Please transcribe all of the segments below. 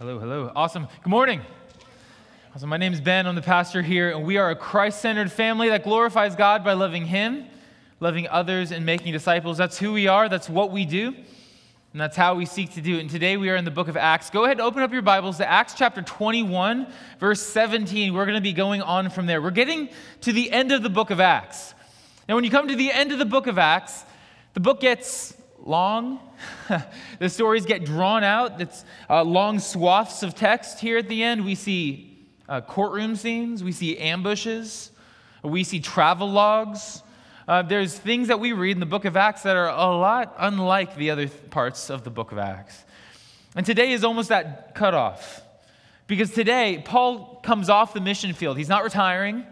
Hello, hello. Awesome. Good morning. Awesome. My name is Ben. I'm the pastor here, and we are a Christ centered family that glorifies God by loving Him, loving others, and making disciples. That's who we are, that's what we do, and that's how we seek to do it. And today we are in the book of Acts. Go ahead and open up your Bibles to Acts chapter 21, verse 17. We're going to be going on from there. We're getting to the end of the book of Acts. Now, when you come to the end of the book of Acts, the book gets long. the stories get drawn out. It's uh, long swaths of text here at the end. We see uh, courtroom scenes, we see ambushes, we see travel logs. Uh, there's things that we read in the book of Acts that are a lot unlike the other th- parts of the book of Acts. And today is almost that cutoff. Because today, Paul comes off the mission field. He's not retiring,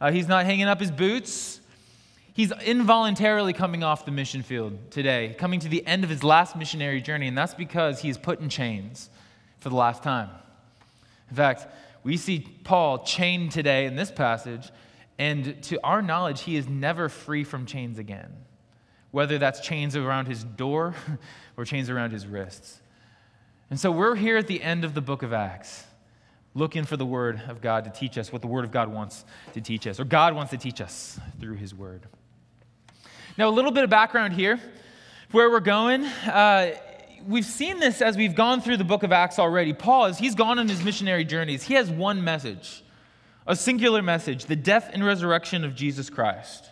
uh, he's not hanging up his boots. He's involuntarily coming off the mission field today, coming to the end of his last missionary journey, and that's because he's put in chains for the last time. In fact, we see Paul chained today in this passage, and to our knowledge, he is never free from chains again, whether that's chains around his door or chains around his wrists. And so we're here at the end of the book of Acts, looking for the Word of God to teach us what the Word of God wants to teach us, or God wants to teach us through His Word. Now, a little bit of background here where we're going. Uh, we've seen this as we've gone through the book of Acts already. Paul, as he's gone on his missionary journeys, he has one message, a singular message the death and resurrection of Jesus Christ.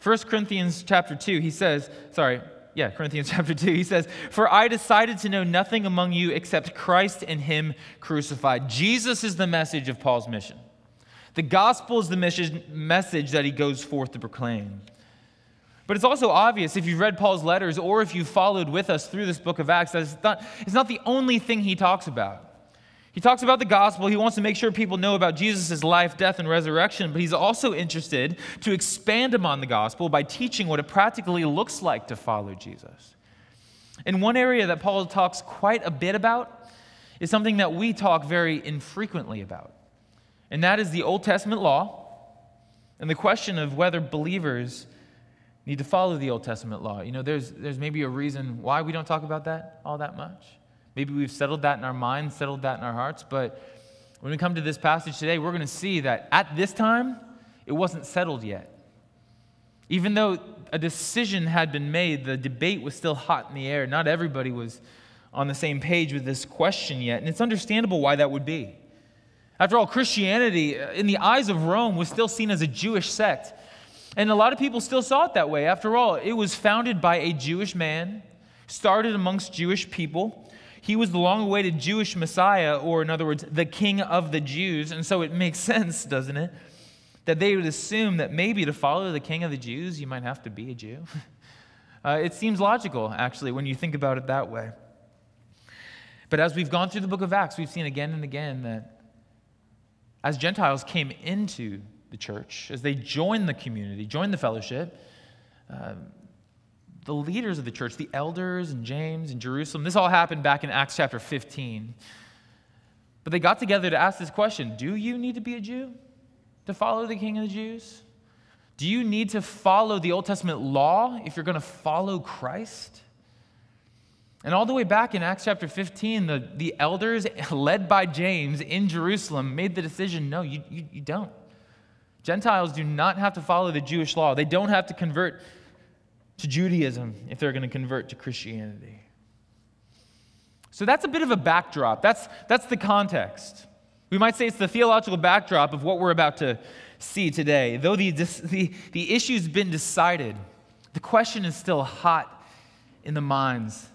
1 Corinthians chapter 2, he says, sorry, yeah, Corinthians chapter 2, he says, For I decided to know nothing among you except Christ and Him crucified. Jesus is the message of Paul's mission. The gospel is the message that he goes forth to proclaim. But it's also obvious if you've read Paul's letters or if you've followed with us through this book of Acts that it's not, it's not the only thing he talks about. He talks about the gospel. He wants to make sure people know about Jesus' life, death, and resurrection, but he's also interested to expand upon the gospel by teaching what it practically looks like to follow Jesus. And one area that Paul talks quite a bit about is something that we talk very infrequently about, and that is the Old Testament law and the question of whether believers need to follow the Old Testament law. You know, there's, there's maybe a reason why we don't talk about that all that much. Maybe we've settled that in our minds, settled that in our hearts, but when we come to this passage today, we're going to see that at this time, it wasn't settled yet. Even though a decision had been made, the debate was still hot in the air. Not everybody was on the same page with this question yet, and it's understandable why that would be. After all, Christianity, uh, in the eyes of Rome, was still seen as a Jewish sect. And a lot of people still saw it that way. After all, it was founded by a Jewish man, started amongst Jewish people. He was the long awaited Jewish Messiah, or in other words, the King of the Jews. And so it makes sense, doesn't it? That they would assume that maybe to follow the King of the Jews, you might have to be a Jew. Uh, it seems logical, actually, when you think about it that way. But as we've gone through the book of Acts, we've seen again and again that as Gentiles came into the church, as they join the community, join the fellowship, uh, the leaders of the church, the elders and James and Jerusalem, this all happened back in Acts chapter 15. But they got together to ask this question Do you need to be a Jew to follow the King of the Jews? Do you need to follow the Old Testament law if you're going to follow Christ? And all the way back in Acts chapter 15, the, the elders, led by James in Jerusalem, made the decision no, you, you, you don't. Gentiles do not have to follow the Jewish law. They don't have to convert to Judaism if they're going to convert to Christianity. So that's a bit of a backdrop. That's, that's the context. We might say it's the theological backdrop of what we're about to see today. Though the, the, the issue's been decided, the question is still hot in the minds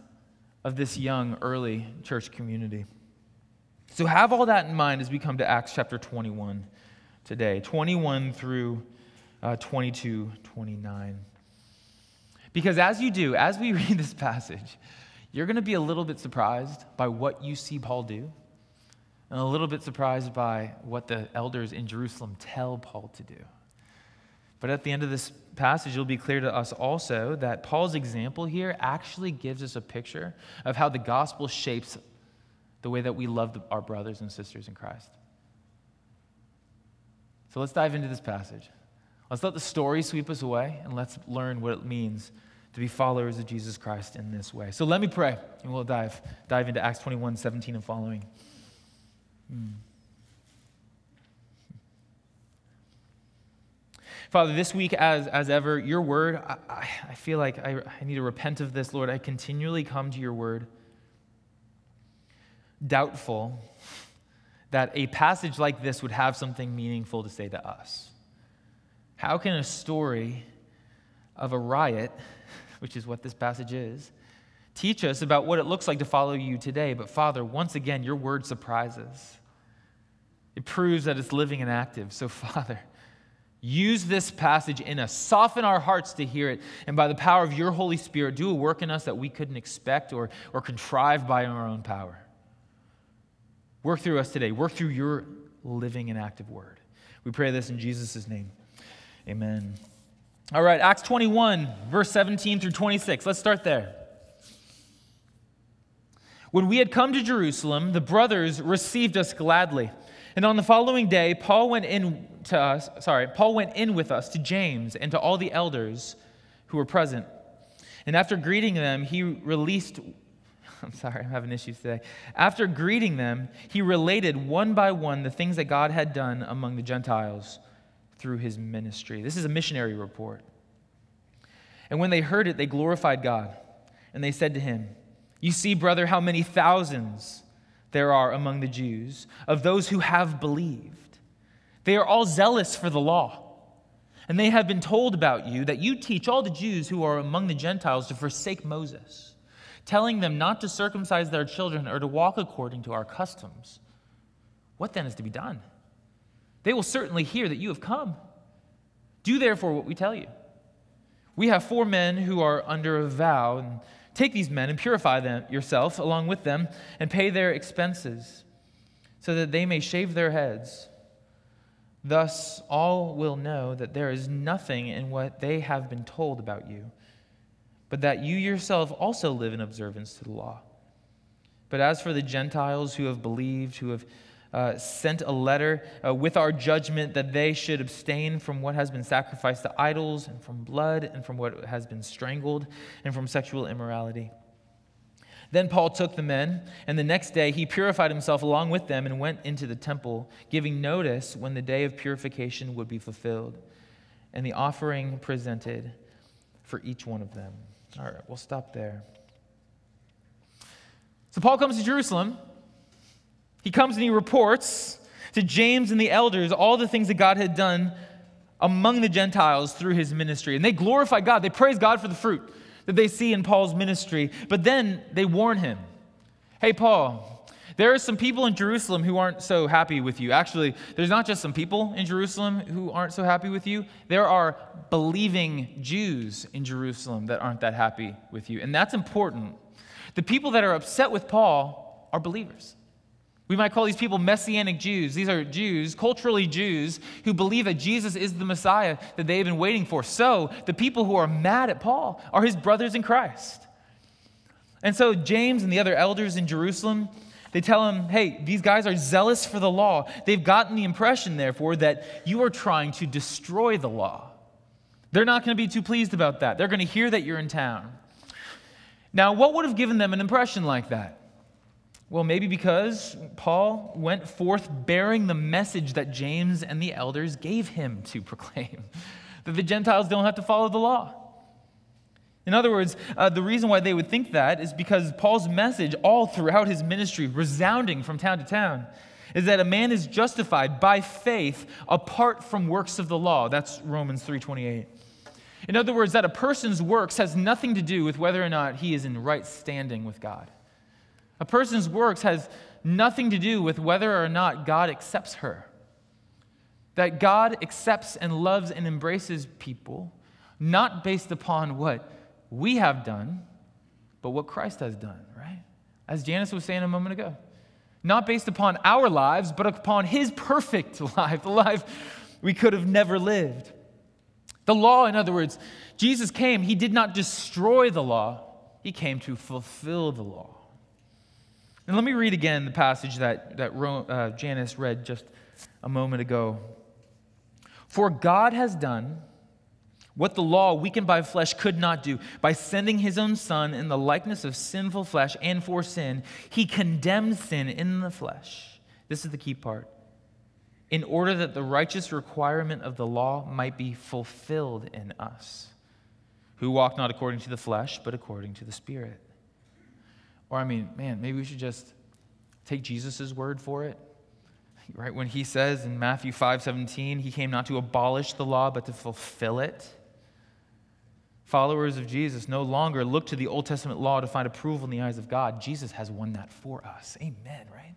of this young, early church community. So have all that in mind as we come to Acts chapter 21 today 21 through uh, 22, 29. Because as you do, as we read this passage, you're going to be a little bit surprised by what you see Paul do, and a little bit surprised by what the elders in Jerusalem tell Paul to do. But at the end of this passage, it'll be clear to us also that Paul's example here actually gives us a picture of how the gospel shapes the way that we love our brothers and sisters in Christ. So let's dive into this passage. Let's let the story sweep us away and let's learn what it means to be followers of Jesus Christ in this way. So let me pray and we'll dive, dive into Acts 21 17 and following. Hmm. Father, this week, as, as ever, your word, I, I feel like I, I need to repent of this, Lord. I continually come to your word doubtful that a passage like this would have something meaningful to say to us. How can a story of a riot, which is what this passage is, teach us about what it looks like to follow you today? But Father, once again, your word surprises. It proves that it's living and active. So, Father, use this passage in us. Soften our hearts to hear it. And by the power of your Holy Spirit, do a work in us that we couldn't expect or, or contrive by our own power. Work through us today. Work through your living and active word. We pray this in Jesus' name. Amen. All right, Acts 21, verse 17 through 26. Let's start there. When we had come to Jerusalem, the brothers received us gladly. And on the following day, Paul went in to us, sorry, Paul went in with us to James and to all the elders who were present. And after greeting them, he released I'm sorry, I'm having issues today. After greeting them, he related one by one the things that God had done among the Gentiles through his ministry. This is a missionary report. And when they heard it, they glorified God. And they said to him, You see, brother, how many thousands there are among the Jews of those who have believed. They are all zealous for the law. And they have been told about you that you teach all the Jews who are among the Gentiles to forsake Moses telling them not to circumcise their children or to walk according to our customs. What then is to be done? They will certainly hear that you have come. Do therefore what we tell you. We have four men who are under a vow, and take these men and purify them yourself along with them, and pay their expenses, so that they may shave their heads. Thus all will know that there is nothing in what they have been told about you but that you yourself also live in observance to the law. But as for the Gentiles who have believed, who have uh, sent a letter uh, with our judgment that they should abstain from what has been sacrificed to idols, and from blood, and from what has been strangled, and from sexual immorality. Then Paul took the men, and the next day he purified himself along with them and went into the temple, giving notice when the day of purification would be fulfilled, and the offering presented for each one of them. All right, we'll stop there. So Paul comes to Jerusalem. He comes and he reports to James and the elders all the things that God had done among the Gentiles through his ministry. And they glorify God. They praise God for the fruit that they see in Paul's ministry. But then they warn him Hey, Paul, there are some people in Jerusalem who aren't so happy with you. Actually, there's not just some people in Jerusalem who aren't so happy with you. There are believing Jews in Jerusalem that aren't that happy with you. And that's important. The people that are upset with Paul are believers. We might call these people Messianic Jews. These are Jews, culturally Jews, who believe that Jesus is the Messiah that they've been waiting for. So the people who are mad at Paul are his brothers in Christ. And so James and the other elders in Jerusalem, they tell him, hey, these guys are zealous for the law. They've gotten the impression, therefore, that you are trying to destroy the law. They're not going to be too pleased about that. They're going to hear that you're in town. Now, what would have given them an impression like that? Well, maybe because Paul went forth bearing the message that James and the elders gave him to proclaim that the Gentiles don't have to follow the law. In other words, uh, the reason why they would think that is because Paul's message, all throughout his ministry, resounding from town to town, is that a man is justified by faith apart from works of the law. That's Romans 3:28. In other words, that a person's works has nothing to do with whether or not he is in right standing with God. A person's works has nothing to do with whether or not God accepts her. That God accepts and loves and embraces people not based upon what we have done, but what Christ has done, right? As Janice was saying a moment ago. Not based upon our lives, but upon his perfect life, the life we could have never lived. The law, in other words, Jesus came, he did not destroy the law, he came to fulfill the law. And let me read again the passage that, that uh, Janice read just a moment ago. For God has done what the law, weakened by flesh, could not do. By sending his own Son in the likeness of sinful flesh and for sin, he condemned sin in the flesh This is the key part. In order that the righteous requirement of the law might be fulfilled in us, who walk not according to the flesh, but according to the Spirit. Or, I mean, man, maybe we should just take Jesus' word for it. Right? When he says in Matthew 5 17, he came not to abolish the law, but to fulfill it. Followers of Jesus no longer look to the Old Testament law to find approval in the eyes of God. Jesus has won that for us. Amen, right?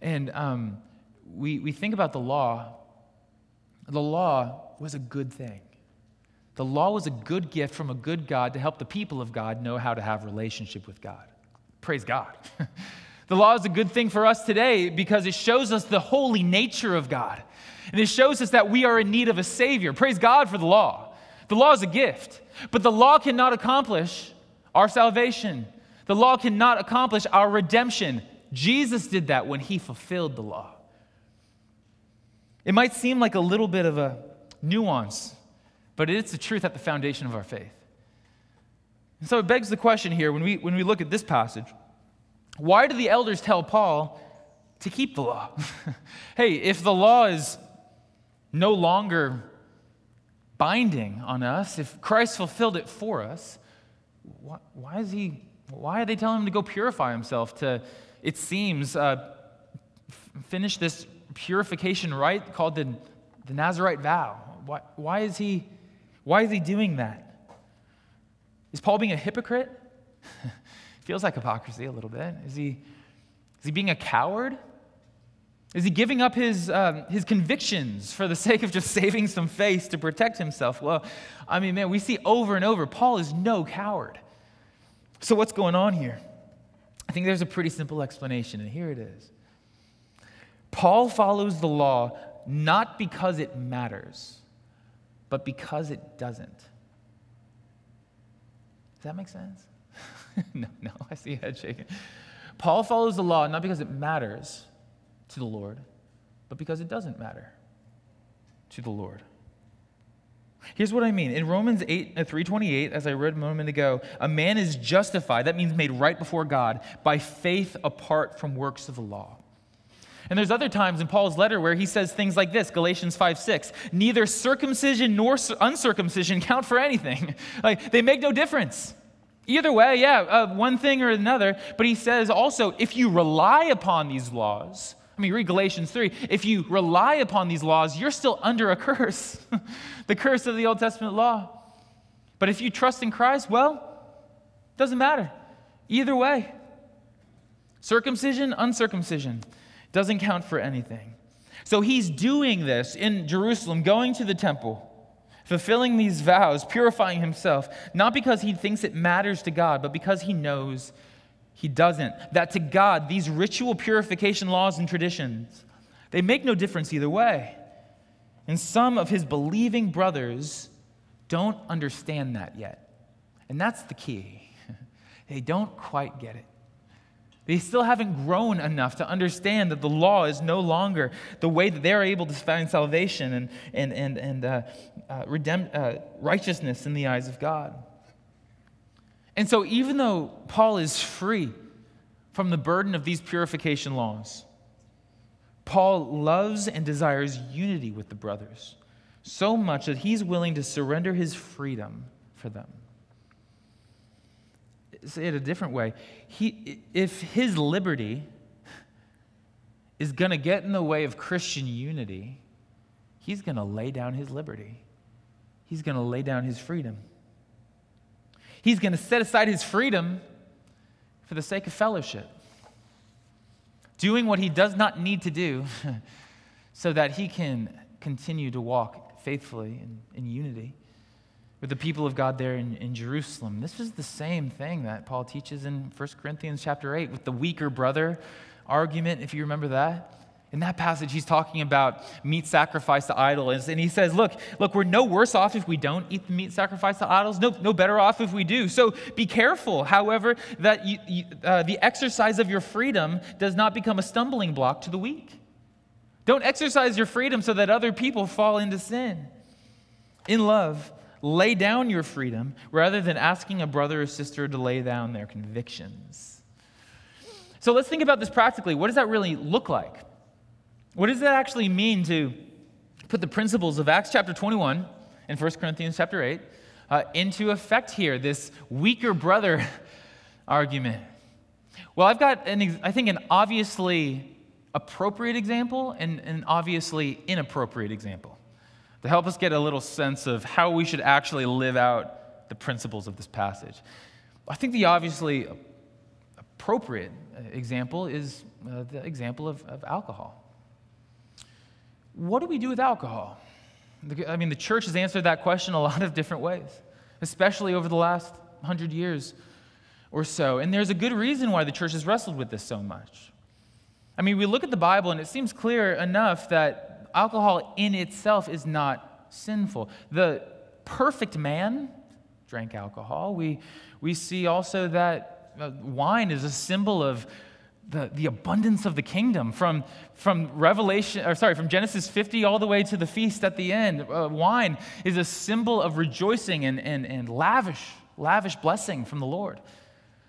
And um, we, we think about the law. The law was a good thing. The law was a good gift from a good God to help the people of God know how to have relationship with God. Praise God. the law is a good thing for us today because it shows us the holy nature of God. And it shows us that we are in need of a Savior. Praise God for the law. The law is a gift, but the law cannot accomplish our salvation. The law cannot accomplish our redemption. Jesus did that when he fulfilled the law. It might seem like a little bit of a nuance, but it's the truth at the foundation of our faith. And so it begs the question here when we, when we look at this passage why do the elders tell Paul to keep the law? hey, if the law is no longer binding on us, if Christ fulfilled it for us, why, why is he, why are they telling him to go purify himself to, it seems, uh, f- finish this purification rite called the, the Nazarite vow? Why, why, is he, why is he doing that? Is Paul being a hypocrite? Feels like hypocrisy a little bit. Is he, is he being a coward? Is he giving up his, um, his convictions for the sake of just saving some face to protect himself? Well, I mean, man, we see over and over Paul is no coward. So, what's going on here? I think there's a pretty simple explanation, and here it is. Paul follows the law not because it matters, but because it doesn't. Does that make sense? no, no, I see head shaking. Paul follows the law not because it matters to the Lord, but because it doesn't matter to the Lord. Here's what I mean. In Romans 8, uh, 3.28, as I read a moment ago, a man is justified, that means made right before God, by faith apart from works of the law. And there's other times in Paul's letter where he says things like this Galatians 5 6. Neither circumcision nor uncircumcision count for anything. like, they make no difference. Either way, yeah, uh, one thing or another. But he says also, if you rely upon these laws, I mean, read Galatians 3. If you rely upon these laws, you're still under a curse, the curse of the Old Testament law. But if you trust in Christ, well, it doesn't matter. Either way, circumcision, uncircumcision, doesn't count for anything. So he's doing this in Jerusalem, going to the temple fulfilling these vows, purifying himself, not because he thinks it matters to God, but because he knows he doesn't. That to God, these ritual purification laws and traditions, they make no difference either way. And some of his believing brothers don't understand that yet. And that's the key. They don't quite get it. They still haven't grown enough to understand that the law is no longer the way that they're able to find salvation and, and, and, and uh, uh, redempt, uh, righteousness in the eyes of God. And so, even though Paul is free from the burden of these purification laws, Paul loves and desires unity with the brothers so much that he's willing to surrender his freedom for them say it a different way. He, if his liberty is going to get in the way of Christian unity, he's going to lay down his liberty. He's going to lay down his freedom. He's going to set aside his freedom for the sake of fellowship, doing what he does not need to do so that he can continue to walk faithfully in, in unity with the people of God there in, in Jerusalem. This is the same thing that Paul teaches in 1 Corinthians chapter 8 with the weaker brother argument, if you remember that. In that passage, he's talking about meat sacrificed to idols. And he says, look, look, we're no worse off if we don't eat the meat sacrificed to idols, no, no better off if we do. So be careful, however, that you, you, uh, the exercise of your freedom does not become a stumbling block to the weak. Don't exercise your freedom so that other people fall into sin. In love, lay down your freedom rather than asking a brother or sister to lay down their convictions. So let's think about this practically. What does that really look like? What does that actually mean to put the principles of Acts chapter 21 and 1 Corinthians chapter 8 uh, into effect here, this weaker brother argument? Well, I've got, an, I think, an obviously appropriate example and an obviously inappropriate example to help us get a little sense of how we should actually live out the principles of this passage. I think the obviously appropriate example is uh, the example of, of alcohol. What do we do with alcohol? I mean, the church has answered that question a lot of different ways, especially over the last hundred years or so. And there's a good reason why the church has wrestled with this so much. I mean, we look at the Bible and it seems clear enough that alcohol in itself is not sinful. The perfect man drank alcohol. We, we see also that uh, wine is a symbol of the, the abundance of the kingdom from, from revelation or sorry from genesis 50 all the way to the feast at the end. Uh, wine is a symbol of rejoicing and, and, and lavish lavish blessing from the lord.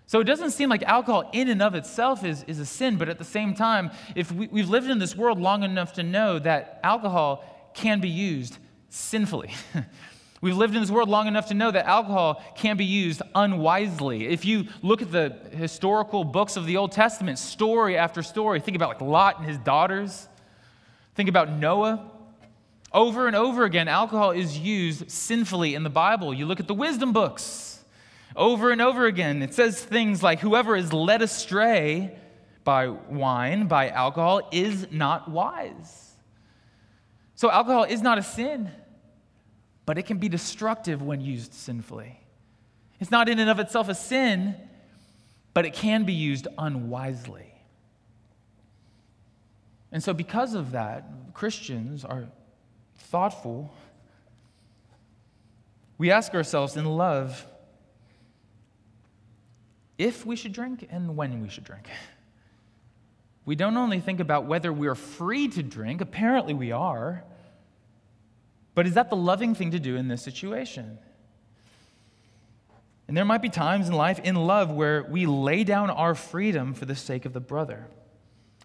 So it doesn't seem like alcohol in and of itself is, is a sin but at the same time if we, we've lived in this world long enough to know that alcohol can be used sinfully We've lived in this world long enough to know that alcohol can be used unwisely. If you look at the historical books of the Old Testament, story after story, think about like Lot and his daughters, think about Noah. Over and over again, alcohol is used sinfully in the Bible. You look at the wisdom books, over and over again, it says things like, Whoever is led astray by wine, by alcohol, is not wise. So, alcohol is not a sin but it can be destructive when used sinfully. It's not in and of itself a sin, but it can be used unwisely. And so, because of that, Christians are thoughtful. We ask ourselves in love if we should drink and when we should drink. We don't only think about whether we're free to drink, apparently we are. But is that the loving thing to do in this situation? And there might be times in life, in love, where we lay down our freedom for the sake of the brother,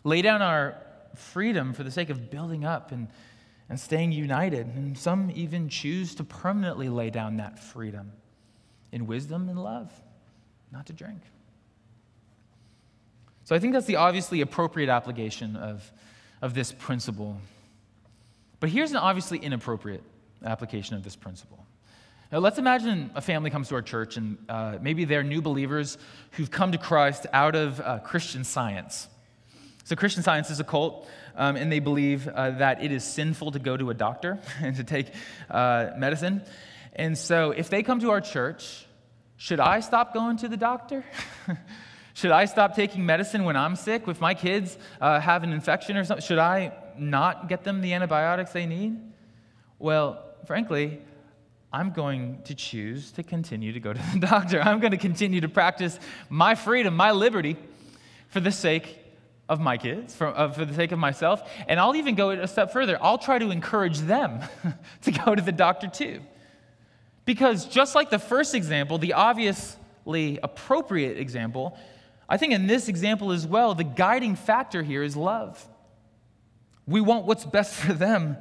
lay down our freedom for the sake of building up and, and staying united. And some even choose to permanently lay down that freedom in wisdom and love, not to drink. So I think that's the obviously appropriate application of, of this principle. But here's an obviously inappropriate application of this principle. Now, let's imagine a family comes to our church, and uh, maybe they're new believers who've come to Christ out of uh, Christian science. So, Christian science is a cult, um, and they believe uh, that it is sinful to go to a doctor and to take uh, medicine. And so, if they come to our church, should I stop going to the doctor? should I stop taking medicine when I'm sick? If my kids uh, have an infection or something, should I not get them the antibiotics they need? Well, frankly, I'm going to choose to continue to go to the doctor. I'm going to continue to practice my freedom, my liberty, for the sake of my kids, for, uh, for the sake of myself. And I'll even go a step further. I'll try to encourage them to go to the doctor too. Because just like the first example, the obviously appropriate example, I think in this example as well, the guiding factor here is love. We want what's best for them.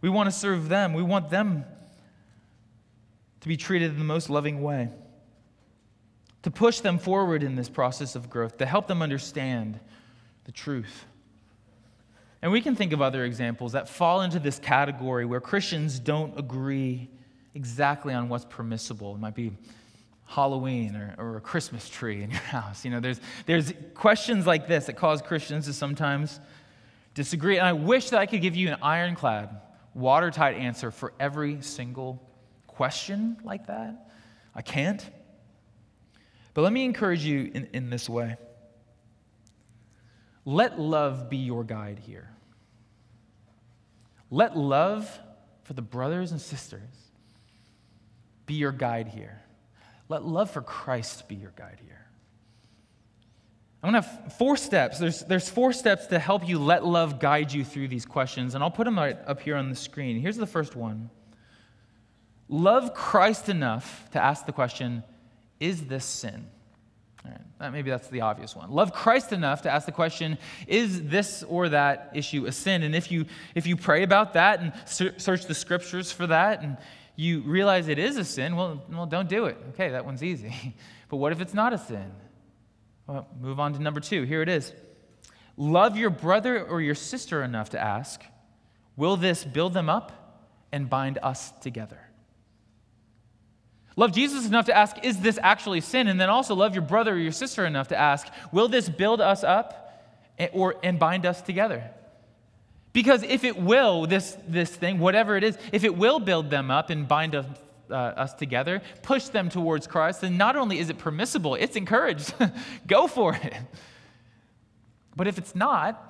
We want to serve them. We want them to be treated in the most loving way, to push them forward in this process of growth, to help them understand the truth. And we can think of other examples that fall into this category where Christians don't agree exactly on what's permissible. It might be Halloween or, or a Christmas tree in your house. You know, there's, there's questions like this that cause Christians to sometimes disagree. And I wish that I could give you an ironclad, watertight answer for every single question like that. I can't. But let me encourage you in, in this way let love be your guide here. Let love for the brothers and sisters be your guide here. Let love for Christ be your guide here. I'm going to have four steps. There's, there's four steps to help you let love guide you through these questions, and I'll put them right up here on the screen. Here's the first one Love Christ enough to ask the question Is this sin? That maybe that's the obvious one. Love Christ enough to ask the question, is this or that issue a sin? And if you, if you pray about that and search the scriptures for that and you realize it is a sin, well, well, don't do it. Okay, that one's easy. but what if it's not a sin? Well, move on to number two. Here it is. Love your brother or your sister enough to ask, will this build them up and bind us together? Love Jesus enough to ask, is this actually sin? And then also love your brother or your sister enough to ask, will this build us up or, and bind us together? Because if it will, this, this thing, whatever it is, if it will build them up and bind us, uh, us together, push them towards Christ, then not only is it permissible, it's encouraged. Go for it. But if it's not,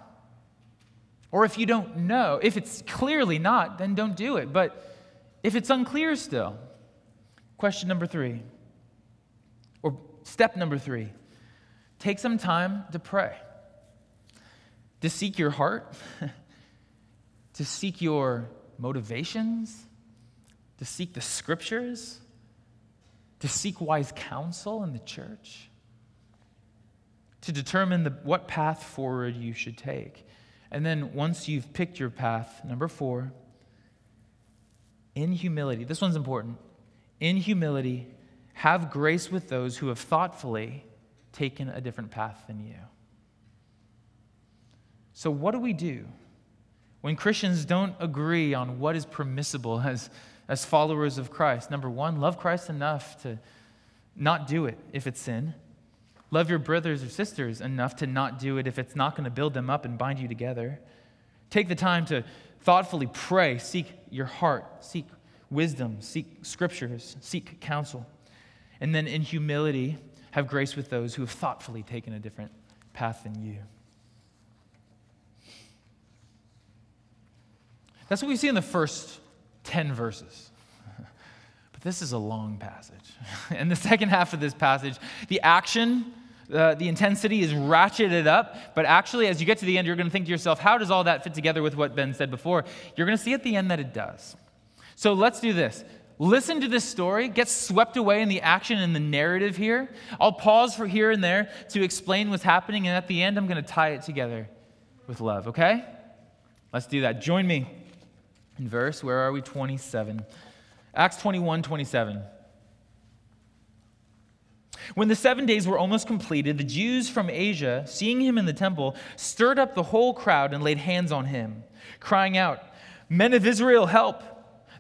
or if you don't know, if it's clearly not, then don't do it. But if it's unclear still, Question number three, or step number three take some time to pray, to seek your heart, to seek your motivations, to seek the scriptures, to seek wise counsel in the church, to determine the, what path forward you should take. And then once you've picked your path, number four, in humility, this one's important in humility, have grace with those who have thoughtfully taken a different path than you. So, what do we do when Christians don't agree on what is permissible as, as followers of Christ? Number one, love Christ enough to not do it if it's sin. Love your brothers or sisters enough to not do it if it's not going to build them up and bind you together. Take the time to thoughtfully pray, seek your heart, seek wisdom, seek scriptures, seek counsel. And then in humility, have grace with those who have thoughtfully taken a different path than you. That's what we see in the first 10 verses. But this is a long passage. In the second half of this passage, the action, uh, the intensity is ratcheted up. But actually, as you get to the end, you're going to think to yourself, how does all that fit together with what Ben said before? You're going to see at the end that it does. So let's do this. Listen to this story, get swept away in the action and the narrative here. I'll pause for here and there to explain what's happening, and at the end, I'm going to tie it together with love, okay? Let's do that. Join me in verse, where are we? 27. Acts 21 27. When the seven days were almost completed, the Jews from Asia, seeing him in the temple, stirred up the whole crowd and laid hands on him, crying out, Men of Israel, help!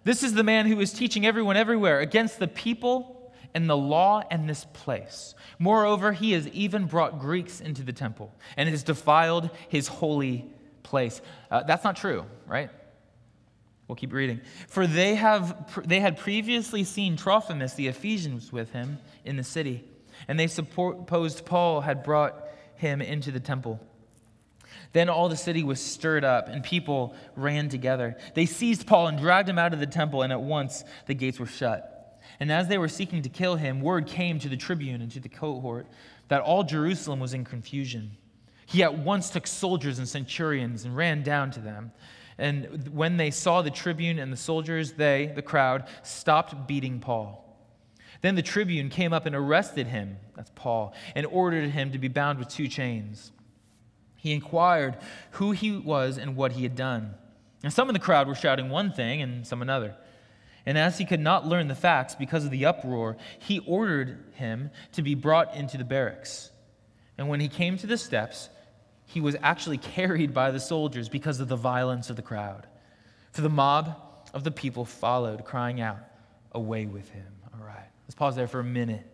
This is the man who is teaching everyone everywhere against the people and the law and this place. Moreover, he has even brought Greeks into the temple and has defiled his holy place. Uh, that's not true, right? We'll keep reading. For they, have, they had previously seen Trophimus the Ephesians with him in the city, and they supposed Paul had brought him into the temple. Then all the city was stirred up, and people ran together. They seized Paul and dragged him out of the temple, and at once the gates were shut. And as they were seeking to kill him, word came to the tribune and to the cohort that all Jerusalem was in confusion. He at once took soldiers and centurions and ran down to them. And when they saw the tribune and the soldiers, they, the crowd, stopped beating Paul. Then the tribune came up and arrested him, that's Paul, and ordered him to be bound with two chains. He inquired who he was and what he had done. And some of the crowd were shouting one thing and some another. And as he could not learn the facts because of the uproar, he ordered him to be brought into the barracks. And when he came to the steps, he was actually carried by the soldiers because of the violence of the crowd. For the mob of the people followed, crying out, Away with him. All right, let's pause there for a minute.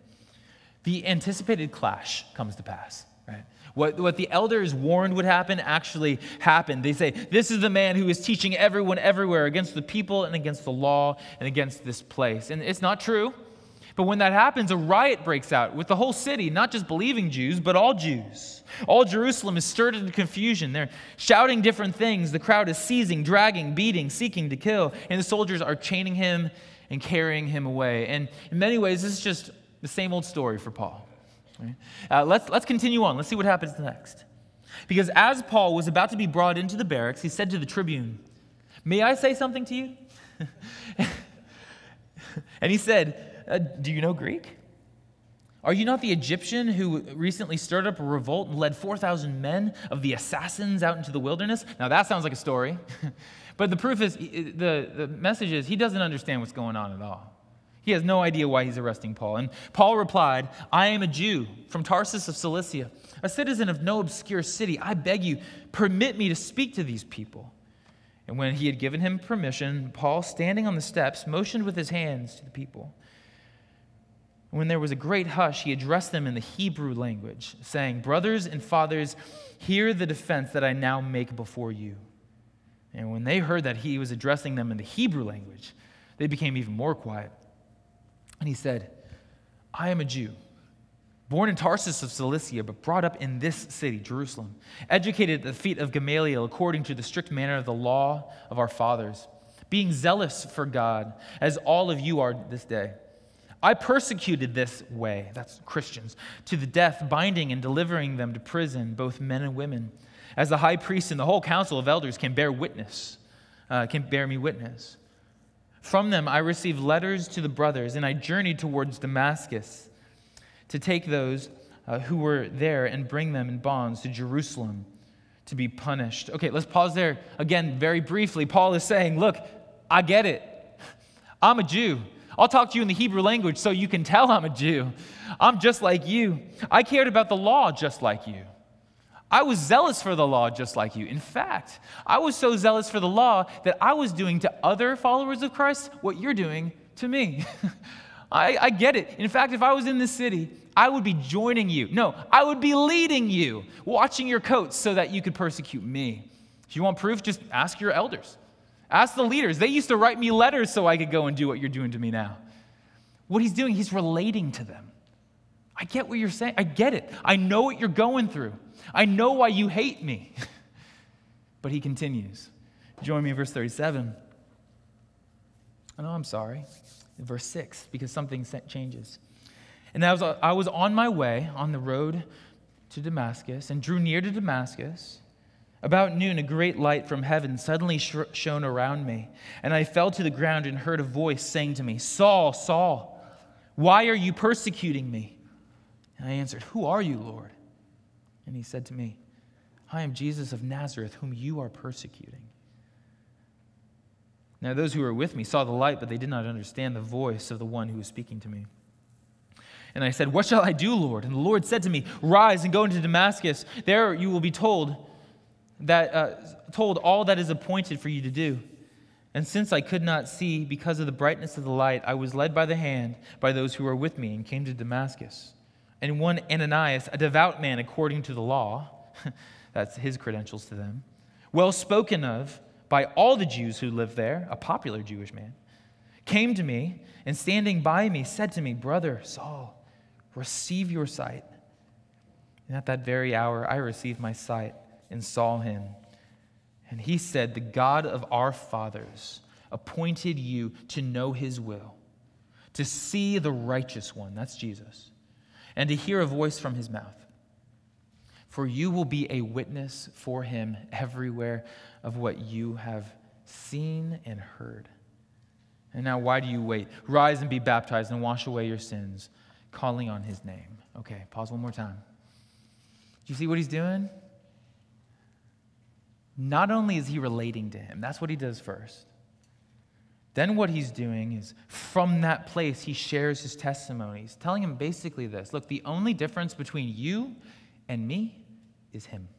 The anticipated clash comes to pass, right? What, what the elders warned would happen actually happened. They say, This is the man who is teaching everyone everywhere against the people and against the law and against this place. And it's not true. But when that happens, a riot breaks out with the whole city, not just believing Jews, but all Jews. All Jerusalem is stirred into confusion. They're shouting different things. The crowd is seizing, dragging, beating, seeking to kill. And the soldiers are chaining him and carrying him away. And in many ways, this is just the same old story for Paul. Uh, let's, let's continue on. Let's see what happens next. Because as Paul was about to be brought into the barracks, he said to the tribune, May I say something to you? and he said, uh, Do you know Greek? Are you not the Egyptian who recently stirred up a revolt and led 4,000 men of the assassins out into the wilderness? Now, that sounds like a story. but the proof is, the, the message is, he doesn't understand what's going on at all. He has no idea why he's arresting Paul. And Paul replied, I am a Jew from Tarsus of Cilicia, a citizen of no obscure city. I beg you, permit me to speak to these people. And when he had given him permission, Paul, standing on the steps, motioned with his hands to the people. When there was a great hush, he addressed them in the Hebrew language, saying, Brothers and fathers, hear the defense that I now make before you. And when they heard that he was addressing them in the Hebrew language, they became even more quiet. And he said, I am a Jew, born in Tarsus of Cilicia, but brought up in this city, Jerusalem, educated at the feet of Gamaliel according to the strict manner of the law of our fathers, being zealous for God, as all of you are this day. I persecuted this way, that's Christians, to the death, binding and delivering them to prison, both men and women, as the high priest and the whole council of elders can bear witness, uh, can bear me witness. From them I received letters to the brothers, and I journeyed towards Damascus to take those uh, who were there and bring them in bonds to Jerusalem to be punished. Okay, let's pause there again very briefly. Paul is saying, Look, I get it. I'm a Jew. I'll talk to you in the Hebrew language so you can tell I'm a Jew. I'm just like you. I cared about the law just like you. I was zealous for the law just like you. In fact, I was so zealous for the law that I was doing to other followers of Christ what you're doing to me. I, I, get it. In fact, if I was in this city, I would be joining you. No, I would be leading you, watching your coats so that you could persecute me. If you want proof, just ask your elders. Ask the leaders. They used to write me letters so I could go and do what you're doing to me now. What he's doing, he's relating to them. I get what you're saying. I get it. I know what you're going through. I know why you hate me. but he continues. Join me in verse 37. I know I'm sorry. Verse 6, because something changes. And I was, I was on my way on the road to Damascus and drew near to Damascus. About noon, a great light from heaven suddenly sh- shone around me, and I fell to the ground and heard a voice saying to me, Saul, Saul, why are you persecuting me? And I answered, Who are you, Lord? And he said to me, I am Jesus of Nazareth, whom you are persecuting. Now, those who were with me saw the light, but they did not understand the voice of the one who was speaking to me. And I said, What shall I do, Lord? And the Lord said to me, Rise and go into Damascus. There you will be told that uh, told all that is appointed for you to do. And since I could not see because of the brightness of the light, I was led by the hand by those who were with me and came to Damascus. And one Ananias, a devout man according to the law, that's his credentials to them, well spoken of by all the Jews who lived there, a popular Jewish man, came to me and standing by me said to me, Brother Saul, receive your sight. And at that very hour I received my sight and saw him. And he said, The God of our fathers appointed you to know his will, to see the righteous one, that's Jesus, and to hear a voice from his mouth. For you will be a witness for him everywhere of what you have seen and heard. And now, why do you wait? Rise and be baptized and wash away your sins, calling on his name. Okay, pause one more time. Do you see what he's doing? Not only is he relating to him, that's what he does first. Then, what he's doing is from that place, he shares his testimonies, telling him basically this look, the only difference between you and me is him.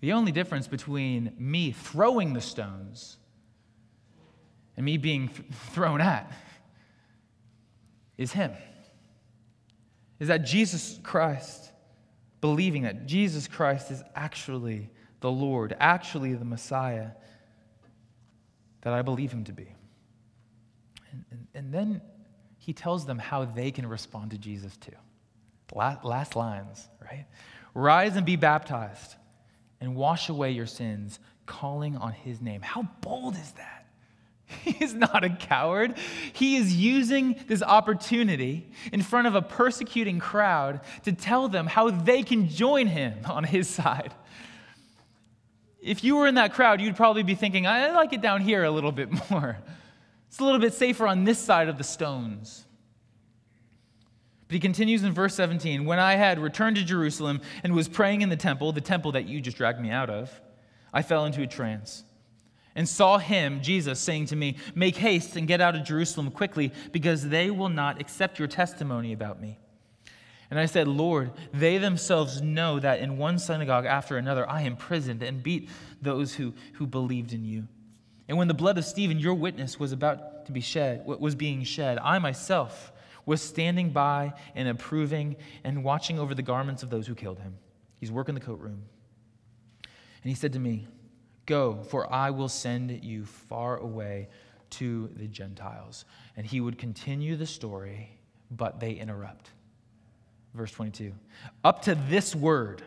The only difference between me throwing the stones and me being th- thrown at is him. Is that Jesus Christ believing that Jesus Christ is actually the Lord, actually the Messiah that I believe him to be. And, and, and then he tells them how they can respond to Jesus too. Last, last lines, right? Rise and be baptized and wash away your sins, calling on his name. How bold is that? He is not a coward. He is using this opportunity in front of a persecuting crowd to tell them how they can join him on his side. If you were in that crowd, you'd probably be thinking, I like it down here a little bit more. It's a little bit safer on this side of the stones. But he continues in verse 17 When I had returned to Jerusalem and was praying in the temple, the temple that you just dragged me out of, I fell into a trance and saw him, Jesus, saying to me, Make haste and get out of Jerusalem quickly, because they will not accept your testimony about me. And I said, Lord, they themselves know that in one synagogue after another I imprisoned and beat those who, who believed in you. And when the blood of Stephen, your witness, was about to be shed, was being shed, I myself was standing by and approving and watching over the garments of those who killed him. He's working the coat room. And he said to me, Go, for I will send you far away to the Gentiles. And he would continue the story, but they interrupt. Verse 22. Up to this word,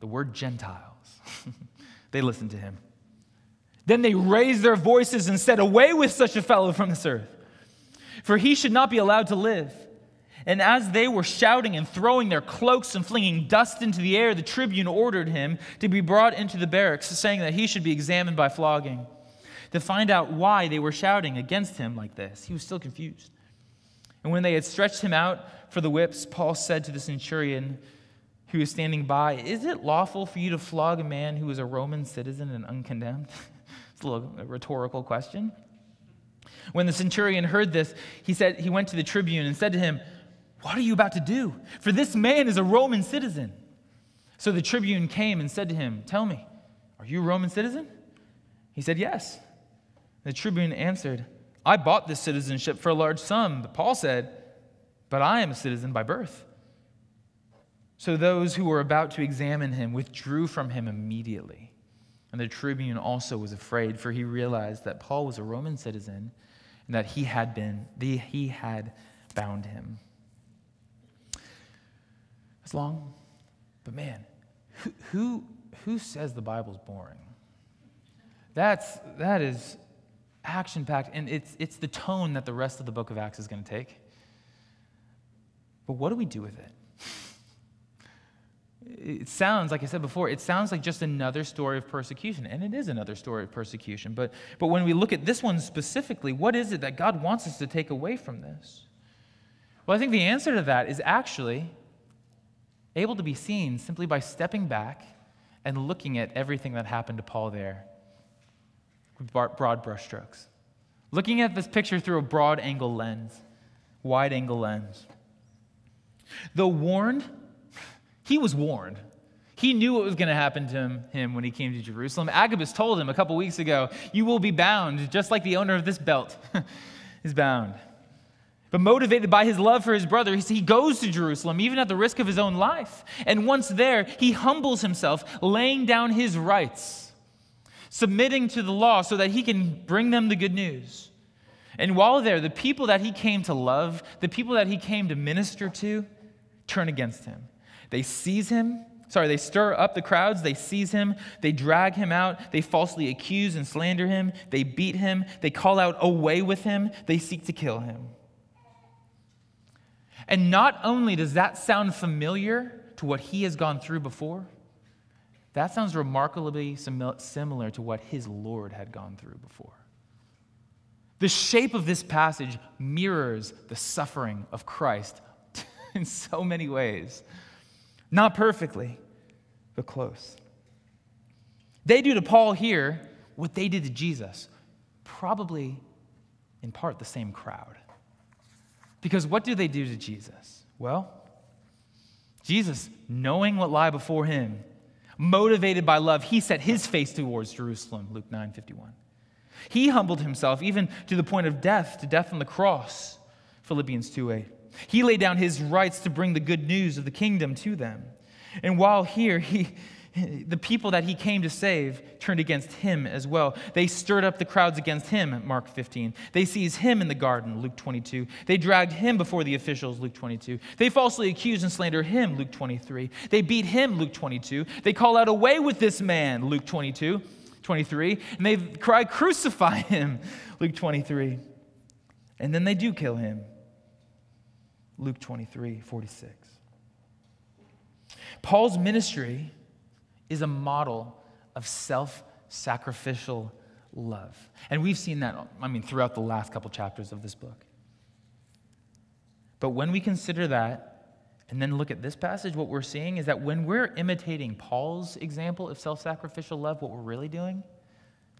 the word Gentiles, they listened to him. Then they raised their voices and said, Away with such a fellow from this earth for he should not be allowed to live. And as they were shouting and throwing their cloaks and flinging dust into the air, the tribune ordered him to be brought into the barracks, saying that he should be examined by flogging. To find out why they were shouting against him like this, he was still confused. And when they had stretched him out for the whips, Paul said to the centurion who was standing by, Is it lawful for you to flog a man who is a Roman citizen and uncondemned? it's a little a rhetorical question. When the centurion heard this, he said he went to the tribune and said to him, "What are you about to do? For this man is a Roman citizen." So the tribune came and said to him, "Tell me, are you a Roman citizen?" He said, "Yes." The tribune answered, "I bought this citizenship for a large sum." But Paul said, "But I am a citizen by birth." So those who were about to examine him withdrew from him immediately. And the tribune also was afraid, for he realized that Paul was a Roman citizen and that he had been, he had bound him. It's long, but man, who, who, who says the Bible's boring? That's, that is action packed, and it's, it's the tone that the rest of the book of Acts is going to take. But what do we do with it? it sounds, like I said before, it sounds like just another story of persecution. And it is another story of persecution. But, but when we look at this one specifically, what is it that God wants us to take away from this? Well, I think the answer to that is actually able to be seen simply by stepping back and looking at everything that happened to Paul there with broad brushstrokes. Looking at this picture through a broad angle lens, wide angle lens. Though warned, he was warned. He knew what was going to happen to him, when he came to Jerusalem. Agabus told him a couple weeks ago, You will be bound, just like the owner of this belt is bound. But motivated by his love for his brother, he goes to Jerusalem, even at the risk of his own life. And once there, he humbles himself, laying down his rights, submitting to the law so that he can bring them the good news. And while there, the people that he came to love, the people that he came to minister to, turn against him. They seize him. Sorry, they stir up the crowds. They seize him. They drag him out. They falsely accuse and slander him. They beat him. They call out, Away with him. They seek to kill him. And not only does that sound familiar to what he has gone through before, that sounds remarkably similar to what his Lord had gone through before. The shape of this passage mirrors the suffering of Christ in so many ways. Not perfectly, but close. They do to Paul here what they did to Jesus, probably in part the same crowd. Because what do they do to Jesus? Well, Jesus, knowing what lie before him, motivated by love, he set his face towards Jerusalem, Luke 9 51. He humbled himself even to the point of death, to death on the cross, Philippians 2 8. He laid down his rights to bring the good news of the kingdom to them. And while here, he, the people that he came to save turned against him as well. They stirred up the crowds against him, Mark 15. They seized him in the garden, Luke 22. They dragged him before the officials, Luke 22. They falsely accuse and slander him, Luke 23. They beat him, Luke 22. They call out, Away with this man, Luke 22, 23. And they cry, Crucify him, Luke 23. And then they do kill him, Luke 23, 46. Paul's ministry is a model of self sacrificial love. And we've seen that, I mean, throughout the last couple chapters of this book. But when we consider that, and then look at this passage, what we're seeing is that when we're imitating Paul's example of self sacrificial love, what we're really doing,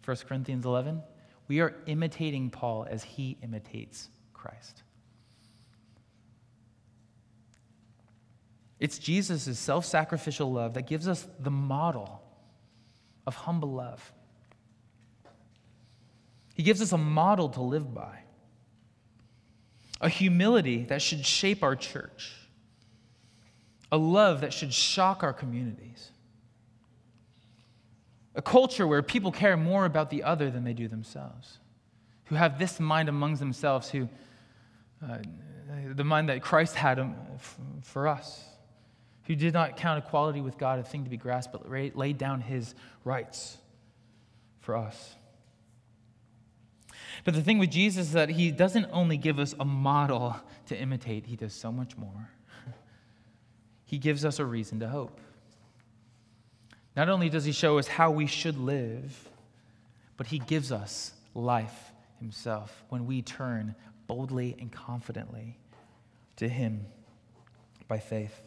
1 Corinthians 11, we are imitating Paul as he imitates Christ. It's Jesus' self sacrificial love that gives us the model of humble love. He gives us a model to live by, a humility that should shape our church, a love that should shock our communities, a culture where people care more about the other than they do themselves, who have this mind amongst themselves, who uh, the mind that Christ had um, for us who did not count equality with God a thing to be grasped, but laid down his rights for us. But the thing with Jesus is that he doesn't only give us a model to imitate, he does so much more. He gives us a reason to hope. Not only does he show us how we should live, but he gives us life himself when we turn boldly and confidently to him by faith.